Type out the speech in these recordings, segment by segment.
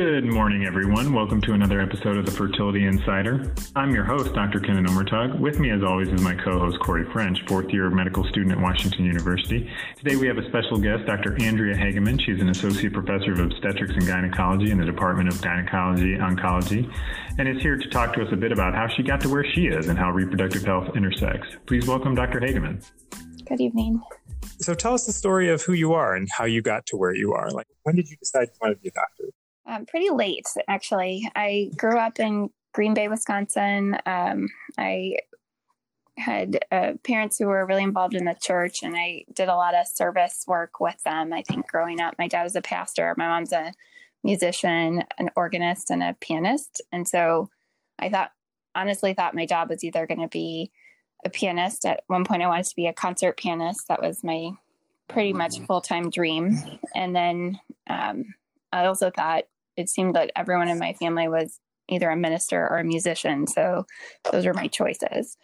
Good morning, everyone. Welcome to another episode of the Fertility Insider. I'm your host, Dr. Kenan Omurtag. With me, as always, is my co-host, Corey French, fourth year medical student at Washington University. Today, we have a special guest, Dr. Andrea Hagemann. She's an associate professor of obstetrics and gynecology in the Department of Gynecology Oncology, and is here to talk to us a bit about how she got to where she is and how reproductive health intersects. Please welcome Dr. Hagemann. Good evening. So, tell us the story of who you are and how you got to where you are. Like, when did you decide you wanted to be a doctor? Um, pretty late, actually. I grew up in Green Bay, Wisconsin. Um, I had uh, parents who were really involved in the church, and I did a lot of service work with them. I think growing up, my dad was a pastor, my mom's a musician, an organist, and a pianist. And so I thought, honestly, thought my job was either going to be a pianist. At one point, I wanted to be a concert pianist. That was my pretty much mm-hmm. full time dream. And then um, I also thought it seemed like everyone in my family was either a minister or a musician. So those were my choices.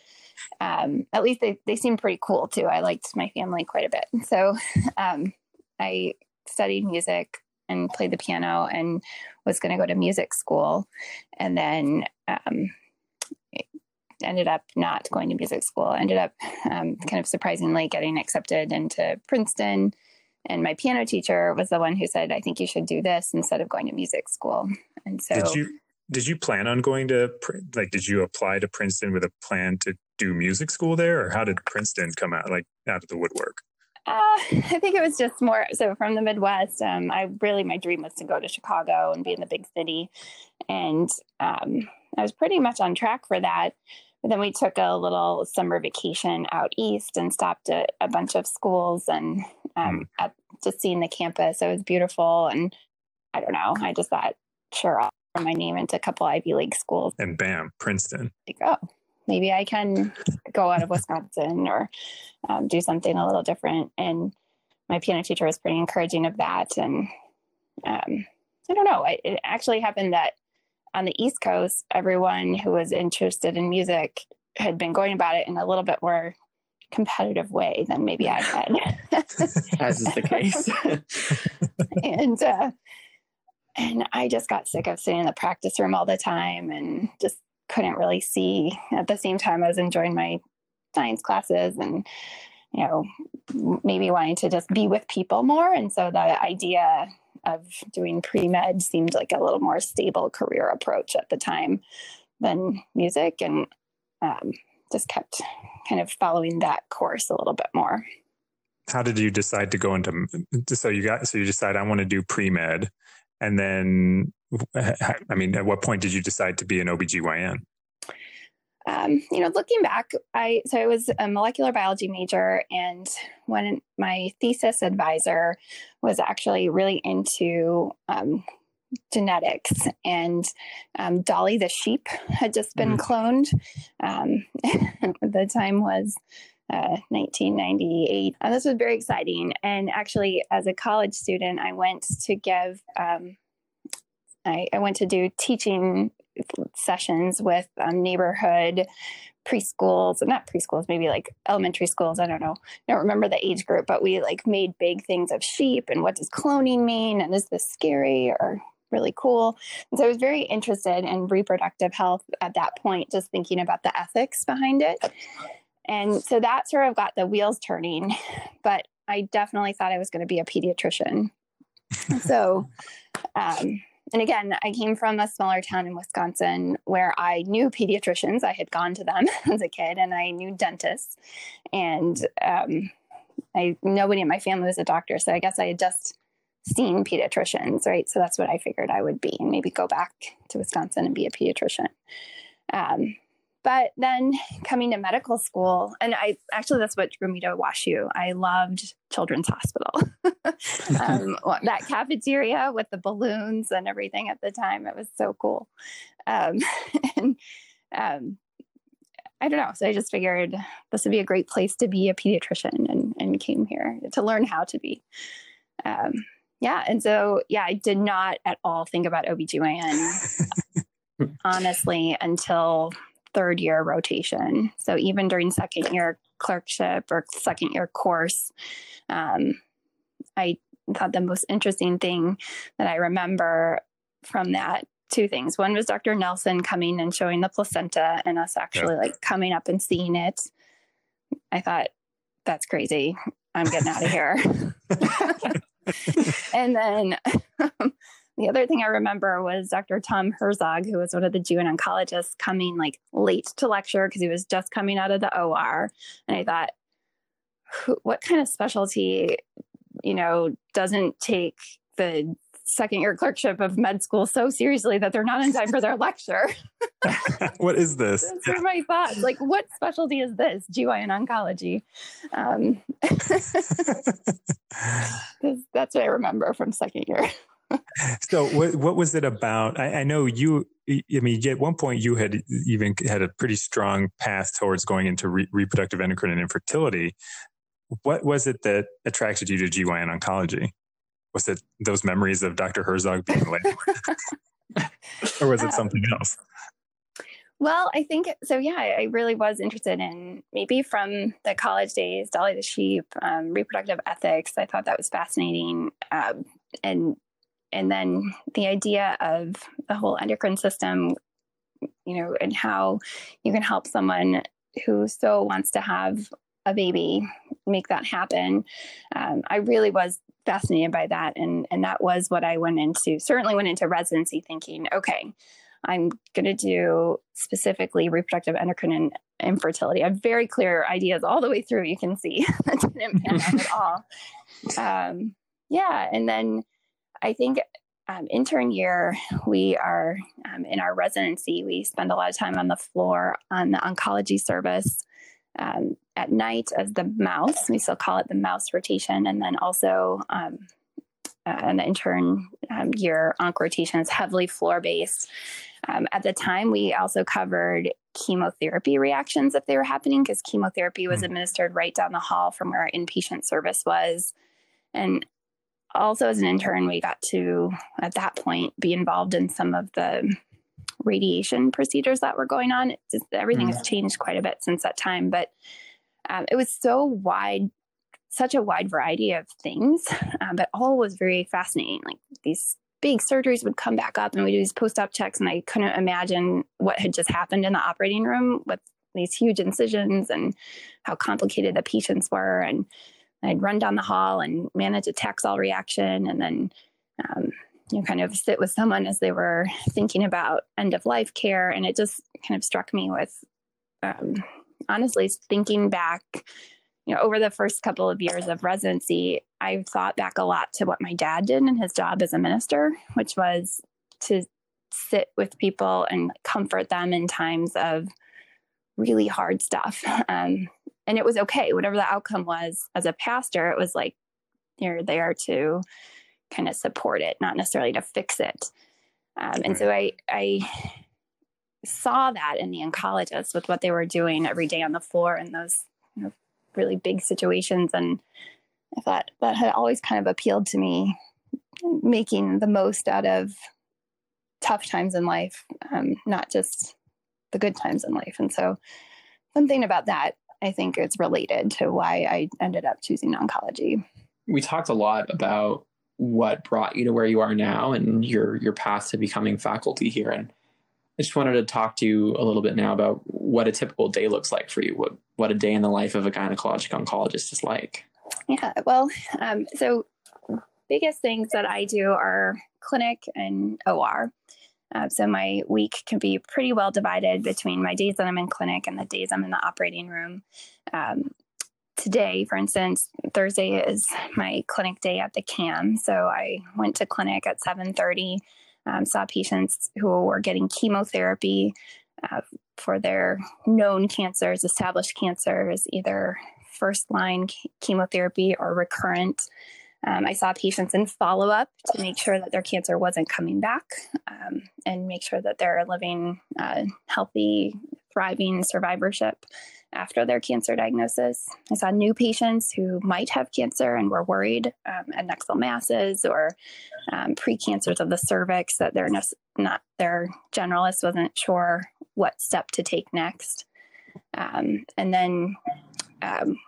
Um, at least they, they seemed pretty cool too. I liked my family quite a bit. So um, I studied music and played the piano and was going to go to music school. And then um, ended up not going to music school, ended up um, kind of surprisingly getting accepted into Princeton and my piano teacher was the one who said, I think you should do this instead of going to music school. And so did you did you plan on going to like did you apply to Princeton with a plan to do music school there or how did Princeton come out like out of the woodwork? Uh, I think it was just more so from the Midwest. Um, I really my dream was to go to Chicago and be in the big city, and um, I was pretty much on track for that. But then we took a little summer vacation out east and stopped at a bunch of schools and um, mm. at, just seeing the campus. It was beautiful. And I don't know, I just thought, sure, I'll throw my name into a couple Ivy League schools. And bam, Princeton. Like, oh, maybe I can go out of Wisconsin or um, do something a little different. And my piano teacher was pretty encouraging of that. And um, I don't know, I, it actually happened that on the East Coast, everyone who was interested in music had been going about it in a little bit more competitive way than maybe I had. As is the case. and uh, and I just got sick of sitting in the practice room all the time and just couldn't really see. At the same time, I was enjoying my science classes and you know maybe wanting to just be with people more. And so the idea of doing pre med seemed like a little more stable career approach at the time than music, and um, just kept kind of following that course a little bit more. How did you decide to go into? So you got so you decide I want to do pre med, and then I mean, at what point did you decide to be an OBGYN? Um, you know, looking back, I so I was a molecular biology major, and when my thesis advisor was actually really into um, genetics, and um, Dolly the sheep had just been mm-hmm. cloned. Um, the time was uh, 1998. And this was very exciting. And actually, as a college student, I went to give. Um, I, I, went to do teaching sessions with um, neighborhood preschools not preschools maybe like elementary schools i don't know. I don't remember the age group but we like made big things of sheep and what does cloning mean and is this scary or really cool? And so i was very interested in reproductive health at that point just thinking about the ethics behind it. And so that sort of got the wheels turning but i definitely thought i was going to be a pediatrician. So um, and again, I came from a smaller town in Wisconsin where I knew pediatricians. I had gone to them as a kid, and I knew dentists, and um, I nobody in my family was a doctor, so I guess I had just seen pediatricians, right? So that's what I figured I would be, and maybe go back to Wisconsin and be a pediatrician. Um, but then coming to medical school, and I actually that's what drew me to WashU. I loved Children's Hospital. um, that cafeteria with the balloons and everything at the time, it was so cool. Um, and um, I don't know. So I just figured this would be a great place to be a pediatrician and, and came here to learn how to be. Um, yeah. And so, yeah, I did not at all think about OBGYN, honestly, until third year rotation. So even during second year clerkship or second year course, um, I thought the most interesting thing that I remember from that two things. One was Dr. Nelson coming and showing the placenta and us actually yeah. like coming up and seeing it. I thought, that's crazy. I'm getting out of here. and then um, the other thing I remember was Dr. Tom Herzog, who was one of the GYN oncologists, coming like late to lecture because he was just coming out of the OR. And I thought, what kind of specialty, you know, doesn't take the second year clerkship of med school so seriously that they're not in time for their lecture. what is this? Those are my thoughts. Like, what specialty is this? GYN oncology. Um, that's what I remember from second year. so what, what was it about I, I, know you i mean at one point you had even had a pretty strong path towards going into re- reproductive endocrine and infertility what was it that attracted you to gyn oncology was it those memories of Dr. Herzog being late? or was it um, something else? Well, I think so. Yeah, I really was interested in maybe from the college days, Dolly the sheep, um, reproductive ethics. I thought that was fascinating, um, and and then the idea of the whole endocrine system, you know, and how you can help someone who so wants to have a baby make that happen. Um, I really was fascinated by that. And, and that was what I went into, certainly went into residency thinking, okay, I'm going to do specifically reproductive endocrine and infertility. I have very clear ideas all the way through. You can see that didn't pan out at all. Um, yeah. And then I think um, intern year, we are um, in our residency, we spend a lot of time on the floor on the oncology service um, at night as the mouse. We still call it the mouse rotation. And then also um, uh, the intern um, year onc rotation is heavily floor based. Um, at the time, we also covered chemotherapy reactions if they were happening because chemotherapy was mm. administered right down the hall from where our inpatient service was. And also, as an intern, we got to, at that point, be involved in some of the radiation procedures that were going on. Just, everything mm. has changed quite a bit since that time, but um, it was so wide, such a wide variety of things, um, but all was very fascinating. Like these big surgeries would come back up and we do these post-op checks, and I couldn't imagine what had just happened in the operating room with these huge incisions and how complicated the patients were. And I'd run down the hall and manage a Taxol reaction, and then um, you know, kind of sit with someone as they were thinking about end of life care. And it just kind of struck me with, um, honestly, thinking back, you know, over the first couple of years of residency, I thought back a lot to what my dad did in his job as a minister, which was to sit with people and comfort them in times of really hard stuff. Um, and it was okay, whatever the outcome was as a pastor, it was like you're there to kind of support it, not necessarily to fix it. Um, and so I, I saw that in the oncologists with what they were doing every day on the floor in those you know, really big situations. And I thought that had always kind of appealed to me, making the most out of tough times in life, um, not just the good times in life. And so something about that, I think it's related to why I ended up choosing oncology. We talked a lot about what brought you to where you are now and your your path to becoming faculty here. And I just wanted to talk to you a little bit now about what a typical day looks like for you. What what a day in the life of a gynecologic oncologist is like. Yeah, well, um, so biggest things that I do are clinic and OR. Uh, so my week can be pretty well divided between my days that I'm in clinic and the days I'm in the operating room. Um, today, for instance, Thursday is my clinic day at the CAM. So I went to clinic at 7:30, um, saw patients who were getting chemotherapy uh, for their known cancers, established cancers, either first line chemotherapy or recurrent. Um, I saw patients in follow up to make sure that their cancer wasn't coming back um, and make sure that they're living uh, healthy, thriving survivorship after their cancer diagnosis. I saw new patients who might have cancer and were worried um, adnexal masses or um, precancers of the cervix that their not their generalist wasn't sure what step to take next. Um, and then, um,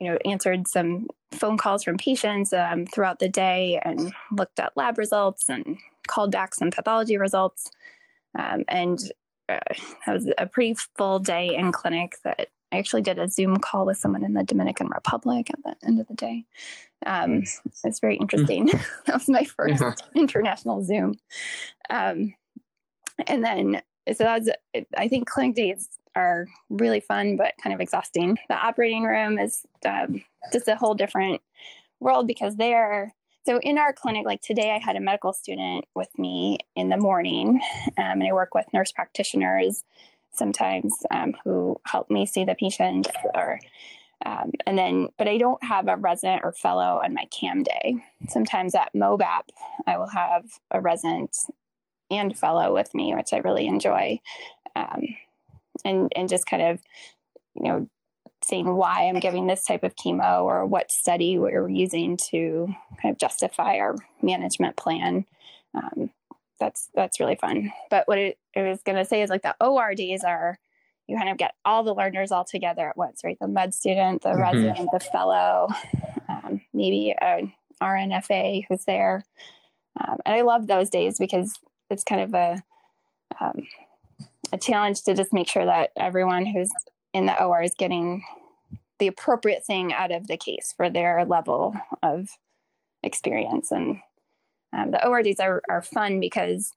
you know, answered some phone calls from patients um, throughout the day and looked at lab results and called back some pathology results. Um, and uh, that was a pretty full day in clinic that I actually did a Zoom call with someone in the Dominican Republic at the end of the day. Um, it's very interesting. that was my first yeah. international Zoom. Um, and then, so that's, I think clinic days are really fun, but kind of exhausting. The operating room is um, just a whole different world because there, so in our clinic, like today, I had a medical student with me in the morning, um, and I work with nurse practitioners sometimes um, who help me see the patient or um, and then but i don't have a resident or fellow on my cam day sometimes at mobap i will have a resident and fellow with me which i really enjoy um, and and just kind of you know saying why i'm giving this type of chemo or what study we're using to kind of justify our management plan um, that's that's really fun. But what it, it was going to say is like the OR days are you kind of get all the learners all together at once, right? The med student, the mm-hmm. resident, the fellow, um, maybe an RNFA who's there. Um, and I love those days because it's kind of a um, a challenge to just make sure that everyone who's in the OR is getting the appropriate thing out of the case for their level of experience and um, the ORDs are, are fun because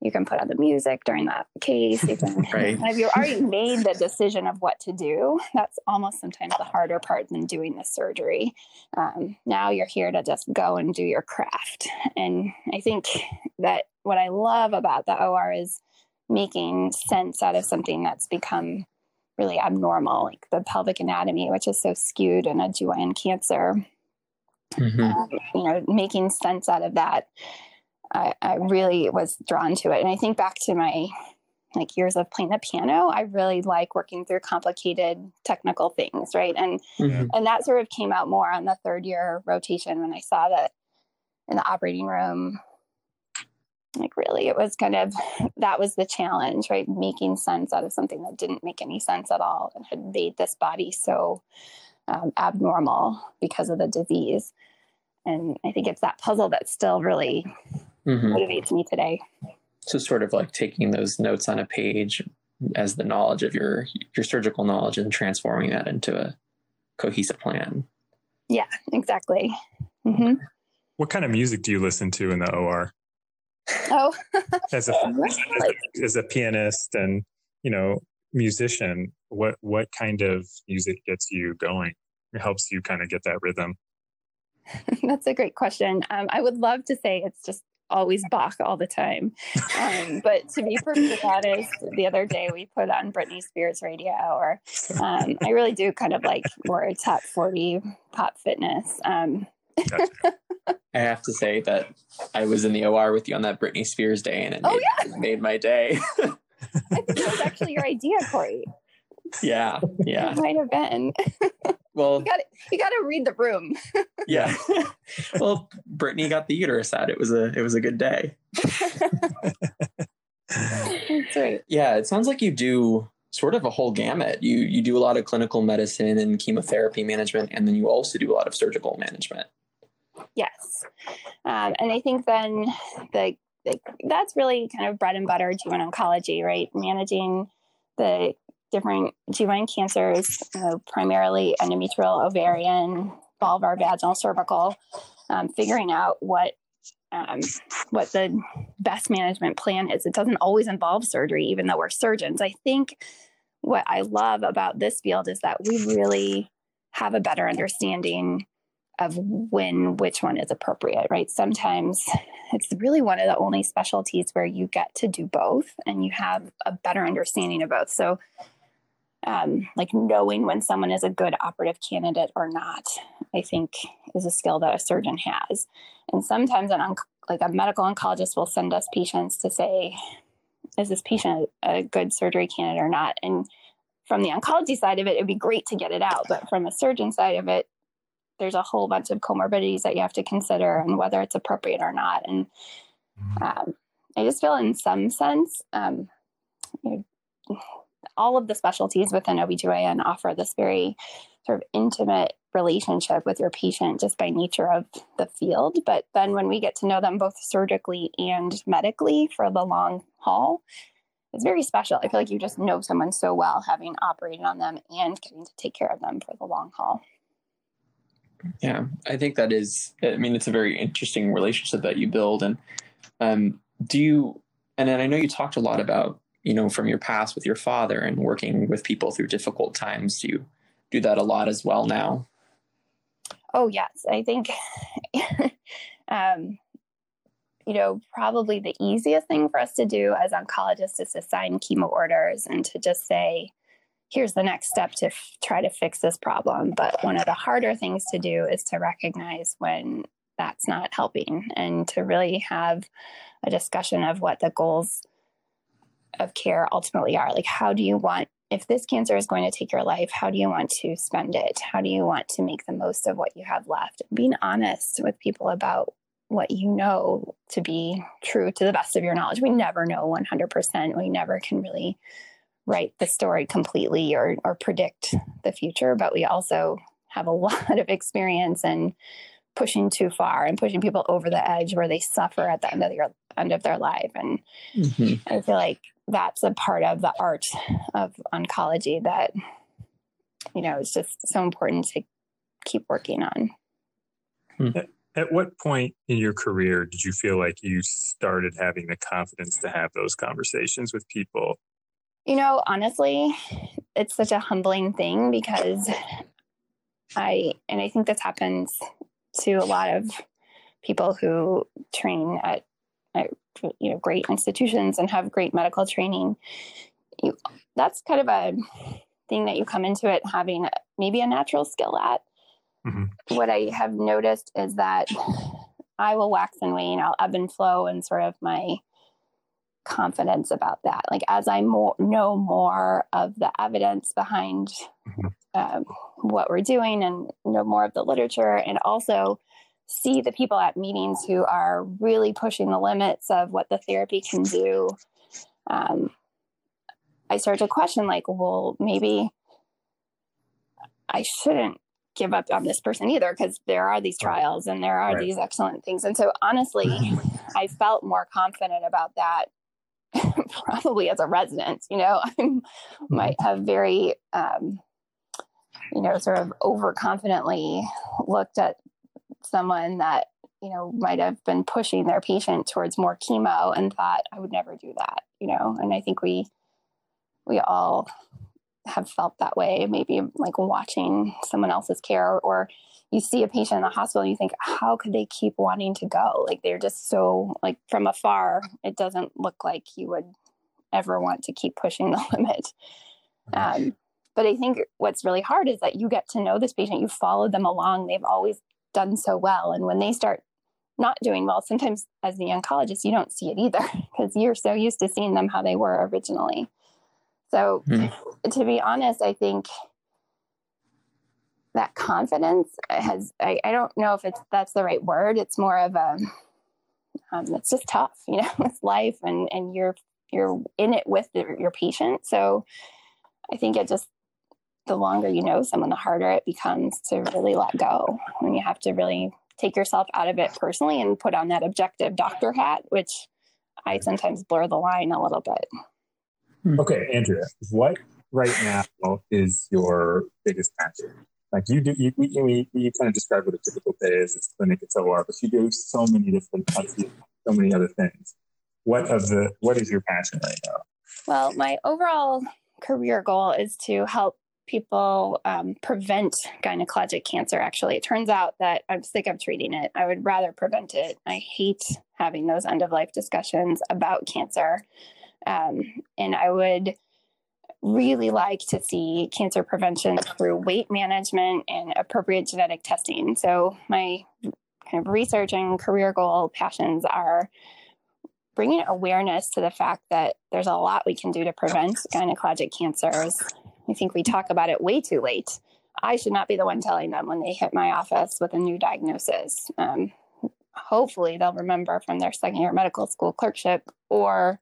you can put on the music during that case. You can, right. if you already made the decision of what to do, that's almost sometimes the harder part than doing the surgery. Um, now you're here to just go and do your craft. And I think that what I love about the OR is making sense out of something that's become really abnormal, like the pelvic anatomy, which is so skewed in a GYN cancer mm-hmm. um, you know, making sense out of that. I, I really was drawn to it. And I think back to my like years of playing the piano, I really like working through complicated technical things, right? And mm-hmm. and that sort of came out more on the third year rotation when I saw that in the operating room. Like really, it was kind of that was the challenge, right? Making sense out of something that didn't make any sense at all and had made this body so um, abnormal because of the disease. And I think it's that puzzle that still really mm-hmm. motivates me today. So, sort of like taking those notes on a page as the knowledge of your your surgical knowledge and transforming that into a cohesive plan. Yeah, exactly. Mm-hmm. What kind of music do you listen to in the OR? Oh, as a as a pianist and you know musician, what what kind of music gets you going? It helps you kind of get that rhythm. That's a great question. Um, I would love to say it's just always Bach all the time. Um, but to be perfectly honest, the other day we put on Britney Spears radio, or um, I really do kind of like more top 40 pop fitness. Um, I have to say that I was in the OR with you on that Britney Spears day and it oh, made, yeah. made my day. I think that was actually your idea, Corey. Yeah, yeah. It might have been. Well, you got you got to read the room. yeah. well, Britney got the uterus out. It was a it was a good day. That's right. Yeah, it sounds like you do sort of a whole gamut. You you do a lot of clinical medicine and chemotherapy management, and then you also do a lot of surgical management. Yes, um, and I think then the that's really kind of bread and butter GYN oncology, right? Managing the different GYN cancers, primarily endometrial, ovarian, vulvar, vaginal, cervical, um, figuring out what um, what the best management plan is. It doesn't always involve surgery, even though we're surgeons. I think what I love about this field is that we really have a better understanding of when which one is appropriate, right? Sometimes it's really one of the only specialties where you get to do both and you have a better understanding of both. So, um, like knowing when someone is a good operative candidate or not, I think is a skill that a surgeon has. And sometimes an onc- like a medical oncologist will send us patients to say, is this patient a good surgery candidate or not? And from the oncology side of it, it'd be great to get it out. But from a surgeon side of it, there's a whole bunch of comorbidities that you have to consider and whether it's appropriate or not. And mm-hmm. um, I just feel, in some sense, um, you know, all of the specialties within OBGYN offer this very sort of intimate relationship with your patient just by nature of the field. But then when we get to know them both surgically and medically for the long haul, it's very special. I feel like you just know someone so well having operated on them and getting to take care of them for the long haul. Yeah, I think that is, I mean, it's a very interesting relationship that you build. And um, do you, and then I know you talked a lot about, you know, from your past with your father and working with people through difficult times. Do you do that a lot as well now? Oh, yes. I think, um, you know, probably the easiest thing for us to do as oncologists is to sign chemo orders and to just say, here's the next step to f- try to fix this problem. But one of the harder things to do is to recognize when that's not helping and to really have a discussion of what the goals of care ultimately are. Like, how do you want, if this cancer is going to take your life, how do you want to spend it? How do you want to make the most of what you have left? Being honest with people about what you know to be true to the best of your knowledge. We never know 100%. We never can really write the story completely or or predict the future, but we also have a lot of experience in pushing too far and pushing people over the edge where they suffer at the end of their end of their life. And mm-hmm. I feel like that's a part of the art of oncology that you know is just so important to keep working on. Mm-hmm. At what point in your career did you feel like you started having the confidence to have those conversations with people you know, honestly, it's such a humbling thing because I, and I think this happens to a lot of people who train at, at you know great institutions and have great medical training. You, that's kind of a thing that you come into it having maybe a natural skill at. Mm-hmm. What I have noticed is that I will wax and wane. I'll ebb and flow and sort of my confidence about that. Like as I more, know more of the evidence behind mm-hmm. um, what we're doing and know more of the literature, and also see the people at meetings who are really pushing the limits of what the therapy can do. Um, I start to question, like, well, maybe I shouldn't give up on this person either because there are these trials and there are right. these excellent things. And so, honestly, I felt more confident about that probably as a resident, you know, I mm-hmm. might have very, um, you know, sort of overconfidently looked at someone that, you know, might have been pushing their patient towards more chemo and thought, I would never do that, you know, and I think we, we all have felt that way, maybe like watching someone else's care or you see a patient in the hospital and you think how could they keep wanting to go? Like they're just so like from afar it doesn't look like you would ever want to keep pushing the limit. Um, but i think what's really hard is that you get to know this patient you followed them along they've always done so well and when they start not doing well sometimes as the oncologist you don't see it either because you're so used to seeing them how they were originally. So mm. to be honest i think that confidence has I, I don't know if it's that's the right word. It's more of a um, it's just tough you know it's life and and you're you're in it with the, your patient. So i think it just the longer you know someone the harder it becomes to really let go. When you have to really take yourself out of it personally and put on that objective doctor hat which i sometimes blur the line a little bit. Okay andrea what right now is your biggest passion like you do, you, you, you kind of describe what a typical day is. It's clinic, it's OR, but you do so many different, so many other things. What of the, what is your passion right now? Well, my overall career goal is to help people um, prevent gynecologic cancer. Actually, it turns out that I'm sick of treating it. I would rather prevent it. I hate having those end of life discussions about cancer. Um, and I would really like to see cancer prevention through weight management and appropriate genetic testing. So, my kind of research and career goal passions are bringing awareness to the fact that there's a lot we can do to prevent gynecologic cancers. I think we talk about it way too late. I should not be the one telling them when they hit my office with a new diagnosis. Um, hopefully, they'll remember from their second year medical school clerkship or,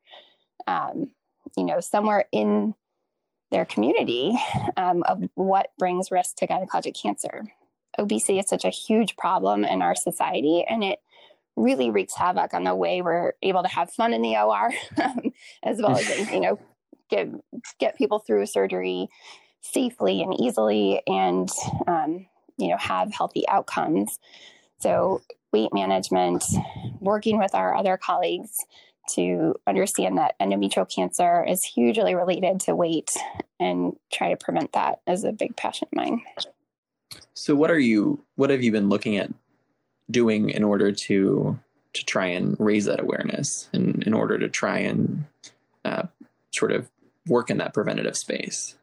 um, you know, somewhere in their community um, of what brings risk to gynecologic cancer. obesity is such a huge problem in our society and it really wreaks havoc on the way we're able to have fun in the OR, as well as you know get get people through surgery safely and easily, and um, you know have healthy outcomes. So weight management, working with our other colleagues to understand that endometrial cancer is hugely related to weight and try to prevent that is a big passion of mine. So what are you what have you been looking at doing in order to to try and raise that awareness and in order to try and uh, sort of work in that preventative space?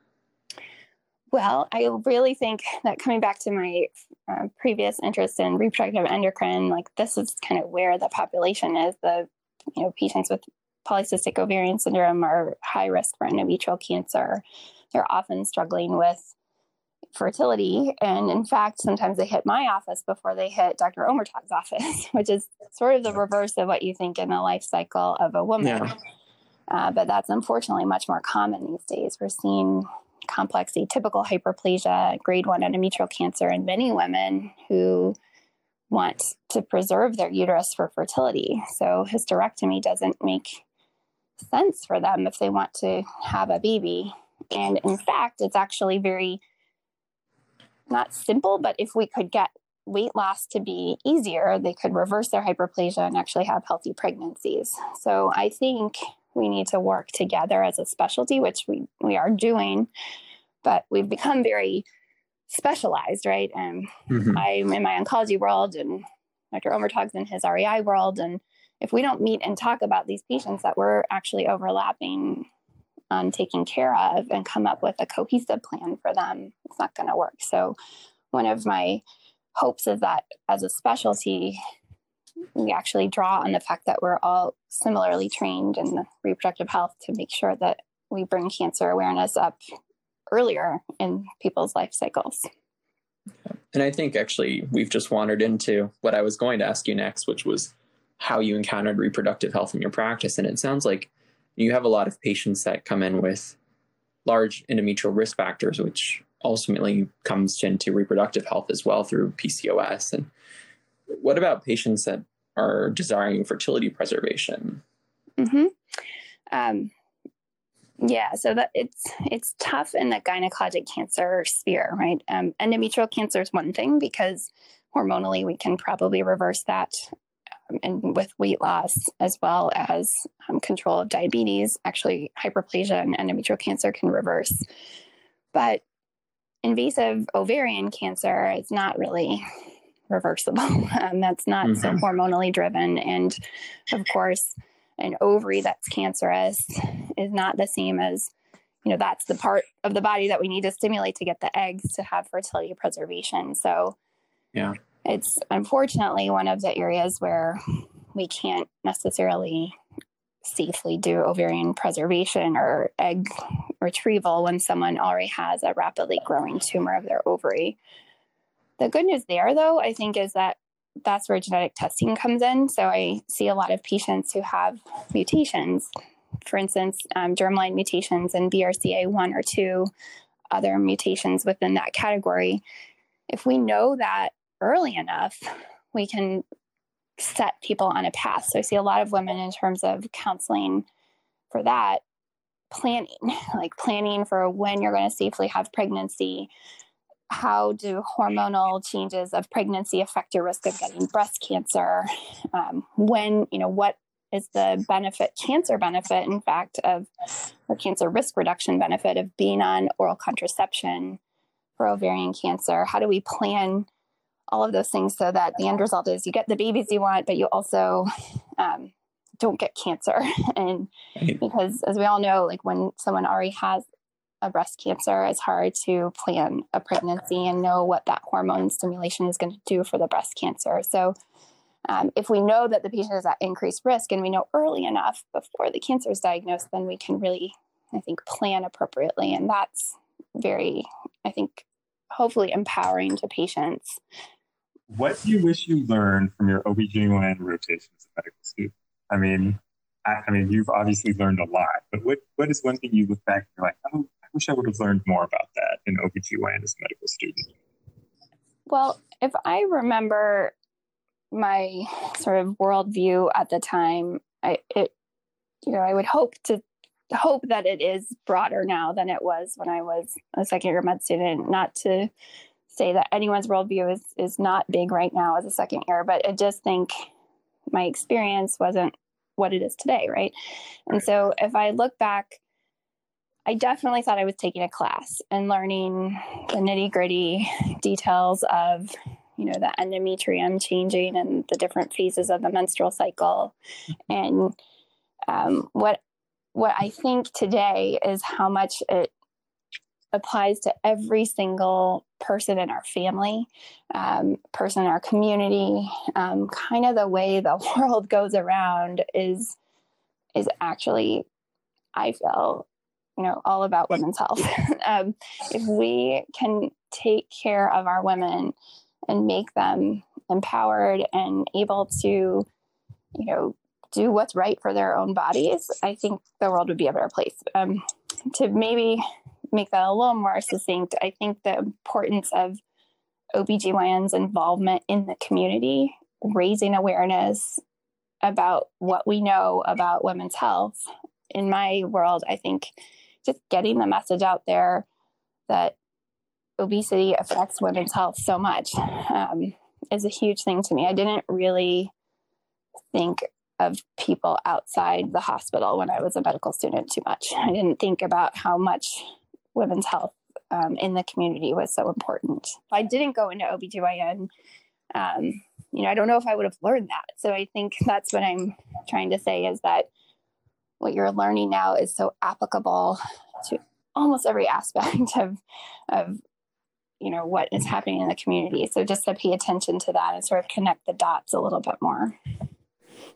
Well, I really think that coming back to my uh, previous interest in reproductive endocrine, like this is kind of where the population is. The you know patients with polycystic ovarian syndrome are high risk for endometrial cancer. They're often struggling with fertility. And in fact, sometimes they hit my office before they hit Dr. Omurtag's office, which is sort of the reverse of what you think in the life cycle of a woman. Yeah. Uh, but that's unfortunately much more common these days. We're seeing complex atypical hyperplasia, grade one endometrial cancer in many women who want to preserve their uterus for fertility. So hysterectomy doesn't make sense for them if they want to have a baby. And in fact, it's actually very not simple, but if we could get weight loss to be easier, they could reverse their hyperplasia and actually have healthy pregnancies. So I think we need to work together as a specialty, which we, we are doing, but we've become very specialized, right? And mm-hmm. I'm in my oncology world and Dr. Omurtag's in his REI world. And if we don't meet and talk about these patients that we're actually overlapping on taking care of and come up with a cohesive plan for them, it's not going to work. So, one of my hopes is that as a specialty, we actually draw on the fact that we're all similarly trained in reproductive health to make sure that we bring cancer awareness up earlier in people's life cycles. And I think actually we've just wandered into what I was going to ask you next, which was how you encountered reproductive health in your practice. And it sounds like you have a lot of patients that come in with large endometrial risk factors, which ultimately comes into reproductive health as well through PCOS. And what about patients that are desiring fertility preservation? Mm-hmm. Um, yeah, so that it's it's tough in the gynecologic cancer sphere, right? Um, endometrial cancer is one thing because hormonally we can probably reverse that and with weight loss as well as um, control of diabetes. Actually, hyperplasia and endometrial cancer can reverse. But invasive ovarian cancer is not really reversible. Um, that's not mm-hmm. so hormonally driven. And of course, an ovary that's cancerous is not the same as you know that's the part of the body that we need to stimulate to get the eggs to have fertility preservation so yeah it's unfortunately one of the areas where we can't necessarily safely do ovarian preservation or egg retrieval when someone already has a rapidly growing tumor of their ovary. The good news there, though, I think, is that that's where genetic testing comes in. So I see a lot of patients who have mutations, for instance, um, germline mutations and BRCA1 or 2, other mutations within that category. If we know that early enough, we can set people on a path. So I see a lot of women in terms of counseling for that planning, like planning for when you're going to safely have pregnancy. How do hormonal changes of pregnancy affect your risk of getting breast cancer? Um, when, you know, what is the benefit, cancer benefit, in fact, of or cancer risk reduction benefit of being on oral contraception for ovarian cancer? How do we plan all of those things so that the end result is you get the babies you want, but you also um, don't get cancer. and because, as we all know, like when someone already has a breast cancer, it's hard to plan a pregnancy and know what that hormone stimulation is going to do for the breast cancer. So, um, if we know that the patient is at increased risk and we know early enough before the cancer is diagnosed, then we can really, I think, plan appropriately. And that's very, I think, hopefully empowering to patients what do you wish you learned from your OBGYN rotation as a medical school? I mean, I, I, mean, you've obviously learned a lot, but what, what is one thing you look back and you're like, oh, wish I would have learned more about that in OBGYN as a medical student? Well, if I remember my sort of worldview at the time, I it you know I would hope to hope that it is broader now than it was when I was a second year med student. Not to say that anyone's worldview is is not big right now as a second year, but I just think my experience wasn't what it is today, right? And so if I look back, I definitely thought I was taking a class and learning the nitty gritty details of you know the endometrium changing and the different phases of the menstrual cycle. And um, what what i think today is how much it applies to every single person in our family um, person in our community. Um, kind of the way the world goes around is is actually i feel you know all about women's health um, if we can take care of our women and make them empowered and able to, you know, do what's right for their own bodies, I think the world would be a better place. Um, to maybe make that a little more succinct, I think the importance of OBGYN's involvement in the community, raising awareness about what we know about women's health. In my world, I think just getting the message out there that obesity affects women's health so much um, is a huge thing to me. I didn't really think of people outside the hospital when I was a medical student too much. I didn't think about how much women's health um, in the community was so important. If I didn't go into OBGYN, um, you know, I don't know if I would have learned that. So I think that's what I'm trying to say is that what you're learning now is so applicable to almost every aspect of, of you know what is happening in the community. So just to pay attention to that and sort of connect the dots a little bit more.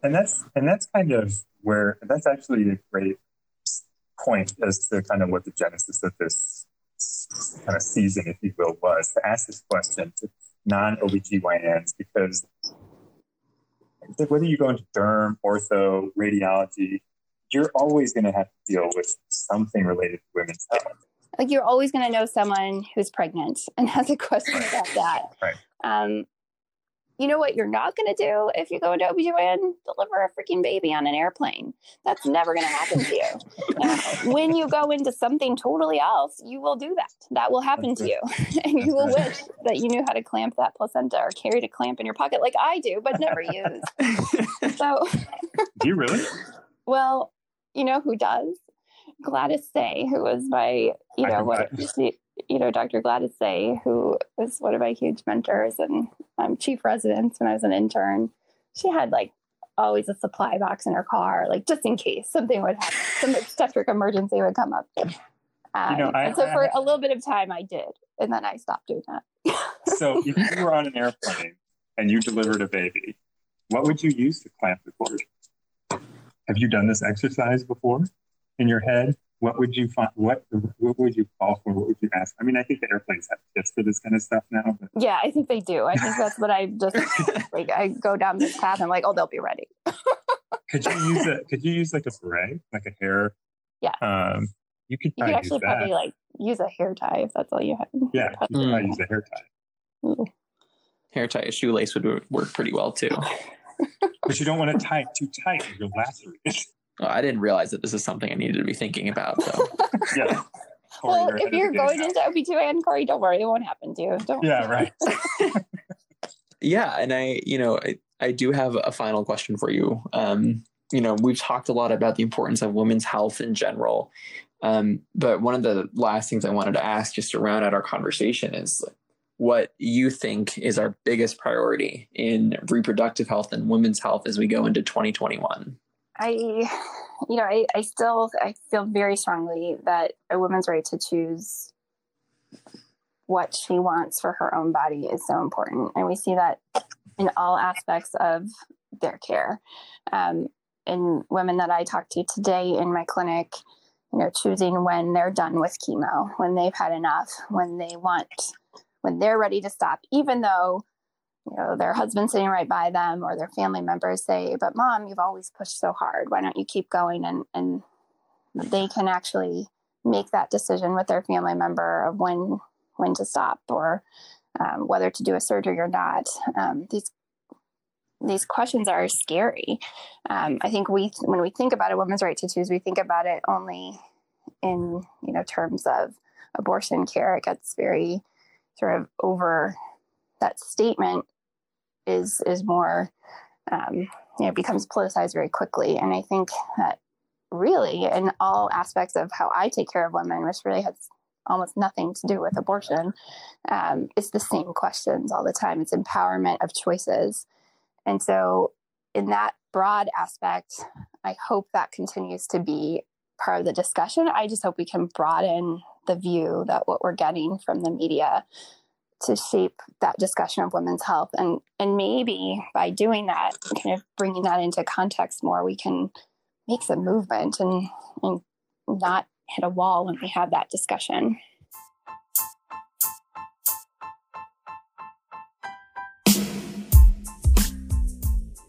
And that's and that's kind of where that's actually a great point as to kind of what the genesis of this kind of season if you will was to ask this question to non-obgyns because whether you go into derm ortho radiology you're always going to have to deal with something related to women's health like you're always going to know someone who's pregnant and has a question about that. Right. Um, you know what you're not going to do if you go into OBGYN? Deliver a freaking baby on an airplane. That's never going to happen to you. when you go into something totally else, you will do that. That will happen That's to you. and you will wish that you knew how to clamp that placenta or carry a clamp in your pocket like I do, but never use. so, do you really? Well, you know who does? Gladys Say, who was my, you know, what, you know, Dr. Gladys Say, who was one of my huge mentors and um, chief residents when I was an intern. She had like always a supply box in her car, like just in case something would happen, some obstetric emergency would come up. Um, you know, I, and so I, for I, a little bit of time, I did, and then I stopped doing that. so, if you were on an airplane and you delivered a baby, what would you use to clamp the cord? Have you done this exercise before? in your head, what would you find? What what would you call for? What would you ask? I mean, I think the airplanes have tips for this kind of stuff now. But. Yeah, I think they do. I think that's what I just like. I go down this path and I'm like, oh, they'll be ready. could you use a? Could you use like a beret, like a hair? Yeah. Um, you could. You could actually probably like use a hair tie if that's all you have. Yeah, you could mm. use a hair tie. Ooh. Hair tie, a shoelace would work pretty well too. but you don't want to tie it too tight; you'll lacerate. Oh, I didn't realize that this is something I needed to be thinking about. So. yeah. Corey, well, if you're going into OB2 and Corey, don't worry, it won't happen to you. Don't yeah, right. yeah, and I, you know, I, I do have a final question for you. Um, you know, we've talked a lot about the importance of women's health in general. Um, but one of the last things I wanted to ask just to round out our conversation is what you think is our biggest priority in reproductive health and women's health as we go into 2021. I, you know, I, I still I feel very strongly that a woman's right to choose what she wants for her own body is so important, and we see that in all aspects of their care. Um, in women that I talked to today in my clinic, you know, choosing when they're done with chemo, when they've had enough, when they want, when they're ready to stop, even though you know their husband sitting right by them or their family members say but mom you've always pushed so hard why don't you keep going and and they can actually make that decision with their family member of when when to stop or um, whether to do a surgery or not. Um, these these questions are scary. Um, I think we, when we think about a woman's right to choose, we think about it only in you know terms of abortion care. It gets very sort of over. That statement is is more um, you know becomes politicized very quickly, and I think that really in all aspects of how I take care of women, which really has almost nothing to do with abortion, um, it's the same questions all the time. It's empowerment of choices. And so, in that broad aspect, I hope that continues to be part of the discussion. I just hope we can broaden the view that what we're getting from the media to shape that discussion of women's health. And and maybe by doing that kind of bringing that into context more we can make some movement and, and not hit a wall when we have that discussion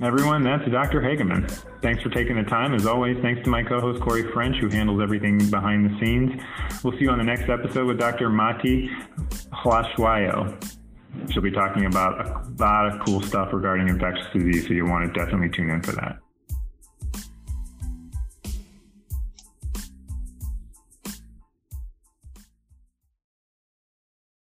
Everyone, that's Dr. Hagemann. Thanks for taking the time. As always, thanks to my co host Corey French, who handles everything behind the scenes. We'll see you on the next episode with Dr. Mati Hlatshwayo. She'll be talking about a lot of cool stuff regarding infectious disease, so you want to definitely tune in for that.